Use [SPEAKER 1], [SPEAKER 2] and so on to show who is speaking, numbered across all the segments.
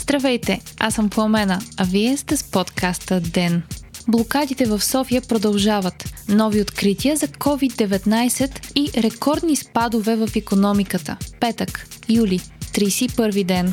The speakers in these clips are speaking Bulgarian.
[SPEAKER 1] Здравейте, аз съм Пламена, а вие сте с подкаста ДЕН. Блокадите в София продължават. Нови открития за COVID-19 и рекордни спадове в економиката. Петък, юли, 31 ден.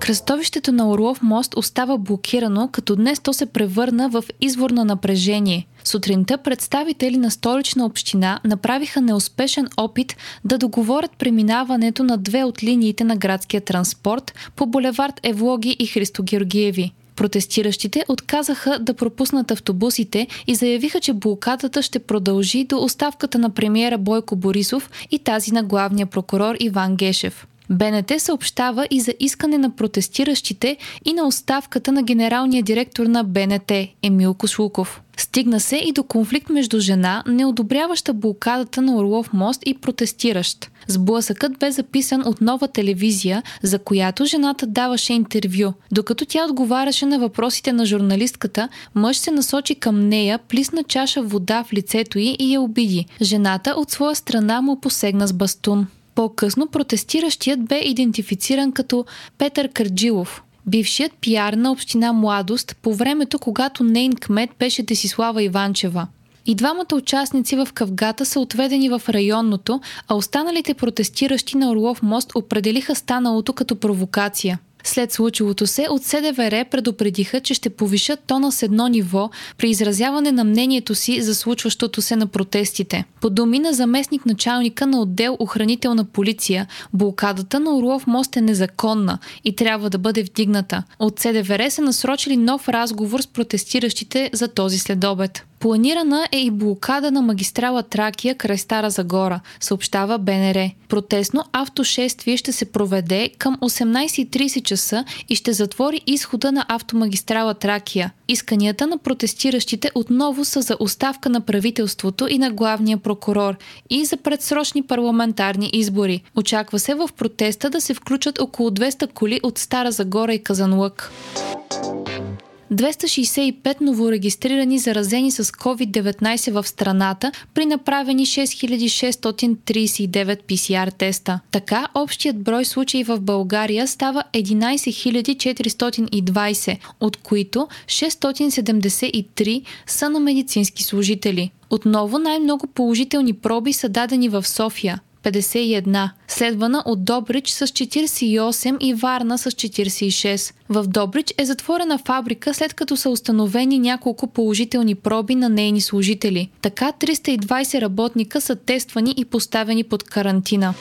[SPEAKER 1] Кръстовището на Орлов мост остава блокирано, като днес то се превърна в извор на напрежение. Сутринта представители на столична община направиха неуспешен опит да договорят преминаването на две от линиите на градския транспорт по булевард Евлоги и Христо Георгиеви. Протестиращите отказаха да пропуснат автобусите и заявиха, че блокадата ще продължи до оставката на премиера Бойко Борисов и тази на главния прокурор Иван Гешев. БНТ съобщава и за искане на протестиращите и на оставката на генералния директор на БНТ Емил Кослуков. Стигна се и до конфликт между жена, неодобряваща блокадата на Орлов мост и протестиращ. Сблъсъкът бе записан от нова телевизия, за която жената даваше интервю. Докато тя отговаряше на въпросите на журналистката, мъж се насочи към нея, плисна чаша вода в лицето й и я обиди. Жената от своя страна му посегна с бастун. По-късно протестиращият бе идентифициран като Петър Кърджилов, бившият пиар на община Младост по времето, когато нейн кмет беше Десислава Иванчева. И двамата участници в Кавгата са отведени в районното, а останалите протестиращи на Орлов мост определиха станалото като провокация – след случилото се, от СДВР предупредиха, че ще повишат тона с едно ниво при изразяване на мнението си за случващото се на протестите. По думи на заместник началника на отдел охранителна полиция, блокадата на Орлов мост е незаконна и трябва да бъде вдигната. От СДВР са насрочили нов разговор с протестиращите за този следобед. Планирана е и блокада на магистрала Тракия край Стара Загора, съобщава БНР. Протестно автошествие ще се проведе към 18.30 часа и ще затвори изхода на автомагистрала Тракия. Исканията на протестиращите отново са за оставка на правителството и на главния прокурор и за предсрочни парламентарни избори. Очаква се в протеста да се включат около 200 коли от Стара Загора и Казанлък. 265 новорегистрирани заразени с COVID-19 в страната при направени 6639 PCR теста. Така, общият брой случаи в България става 11420, от които 673 са на медицински служители. Отново най-много положителни проби са дадени в София 51, следвана от Добрич с 48 и Варна с 46. В Добрич е затворена фабрика след като са установени няколко положителни проби на нейни служители. Така 320 работника са тествани и поставени под карантина.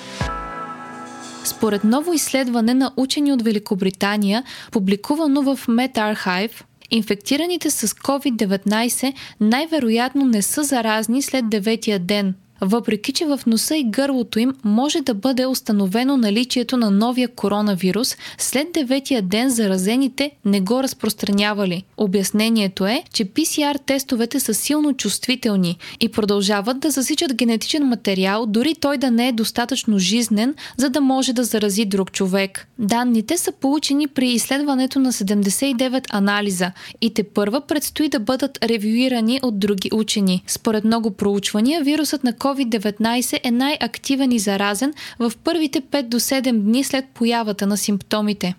[SPEAKER 1] Според ново изследване на учени от Великобритания, публикувано в MedArchive, инфектираните с COVID-19 най-вероятно не са заразни след деветия ден – въпреки че в носа и гърлото им може да бъде установено наличието на новия коронавирус, след деветия ден заразените не го разпространявали. Обяснението е, че PCR тестовете са силно чувствителни и продължават да засичат генетичен материал, дори той да не е достатъчно жизнен, за да може да зарази друг човек. Данните са получени при изследването на 79 анализа и те първа предстои да бъдат ревюирани от други учени. Според много проучвания, вирусът на COVID-19 е най-активен и заразен в първите 5 до 7 дни след появата на симптомите.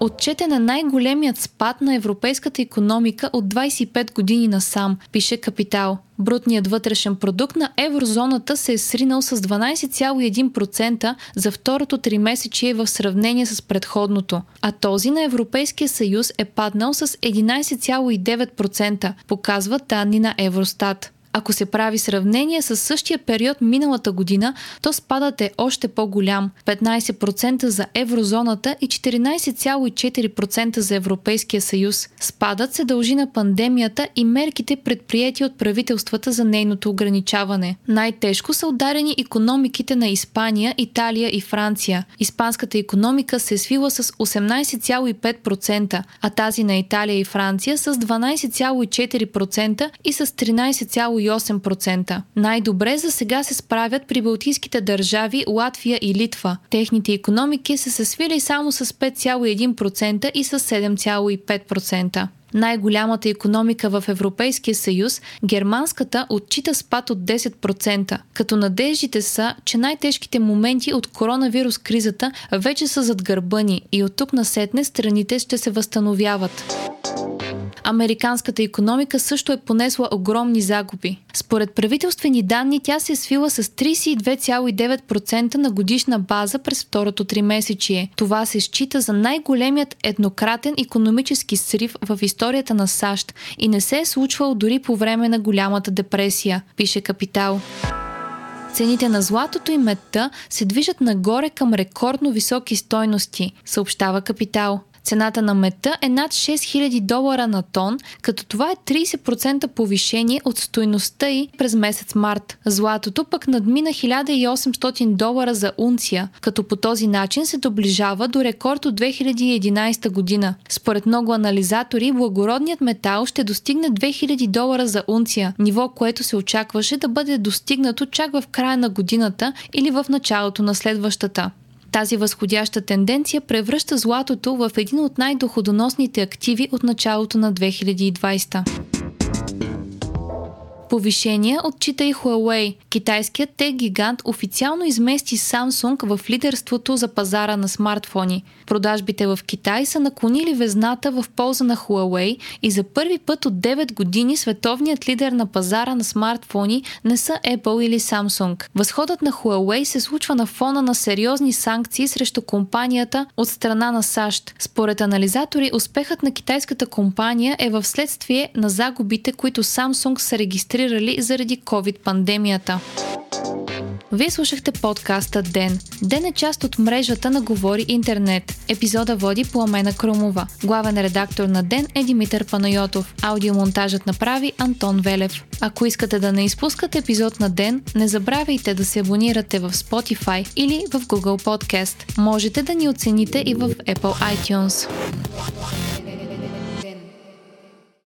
[SPEAKER 1] Отчетен е най-големият спад на европейската економика от 25 години насам, пише Капитал. Брутният вътрешен продукт на еврозоната се е сринал с 12,1% за второто три месечие в сравнение с предходното, а този на Европейския съюз е паднал с 11,9%, показват данни на Евростат. Ако се прави сравнение с същия период миналата година, то спадът е още по-голям 15% за еврозоната и 14,4% за Европейския съюз. Спадът се дължи на пандемията и мерките предприяти от правителствата за нейното ограничаване. Най-тежко са ударени економиките на Испания, Италия и Франция. Испанската економика се свила с 18,5%, а тази на Италия и Франция с 12,4% и с 13,8%. 2,8%. Най-добре за сега се справят при балтийските държави Латвия и Литва. Техните економики са се свили само с 5,1% и с 7,5%. Най-голямата економика в Европейския съюз, германската, отчита спад от 10%, като надеждите са, че най-тежките моменти от коронавирус кризата вече са зад гърба ни и от тук насетне страните ще се възстановяват. Американската економика също е понесла огромни загуби. Според правителствени данни тя се е свила с 32,9% на годишна база през второто три месечие. Това се счита за най-големият еднократен економически срив в историята на САЩ и не се е случвал дори по време на голямата депресия, пише Капитал. Цените на златото и медта се движат нагоре към рекордно високи стойности, съобщава Капитал. Цената на мета е над 6000 долара на тон, като това е 30% повишение от стойността й през месец март. Златото пък надмина 1800 долара за унция, като по този начин се доближава до рекорд от 2011 година. Според много анализатори, благородният метал ще достигне 2000 долара за унция, ниво, което се очакваше да бъде достигнато чак в края на годината или в началото на следващата. Тази възходяща тенденция превръща златото в един от най-доходоносните активи от началото на 2020. Повишения отчита и Huawei. Китайският тек гигант официално измести Samsung в лидерството за пазара на смартфони. Продажбите в Китай са наклонили везната в полза на Huawei и за първи път от 9 години световният лидер на пазара на смартфони не са Apple или Samsung. Възходът на Huawei се случва на фона на сериозни санкции срещу компанията от страна на САЩ. Според анализатори, успехът на китайската компания е в следствие на загубите, които Samsung са регистрирали регистрирали заради COVID-пандемията. Вие слушахте подкаста Ден. Ден е част от мрежата на Говори Интернет. Епизода води Пламена Крумова. Главен редактор на Ден е Димитър Панайотов. Аудиомонтажът направи Антон Велев. Ако искате да не изпускате епизод на Ден, не забравяйте да се абонирате в Spotify или в Google Podcast. Можете да ни оцените и в Apple iTunes.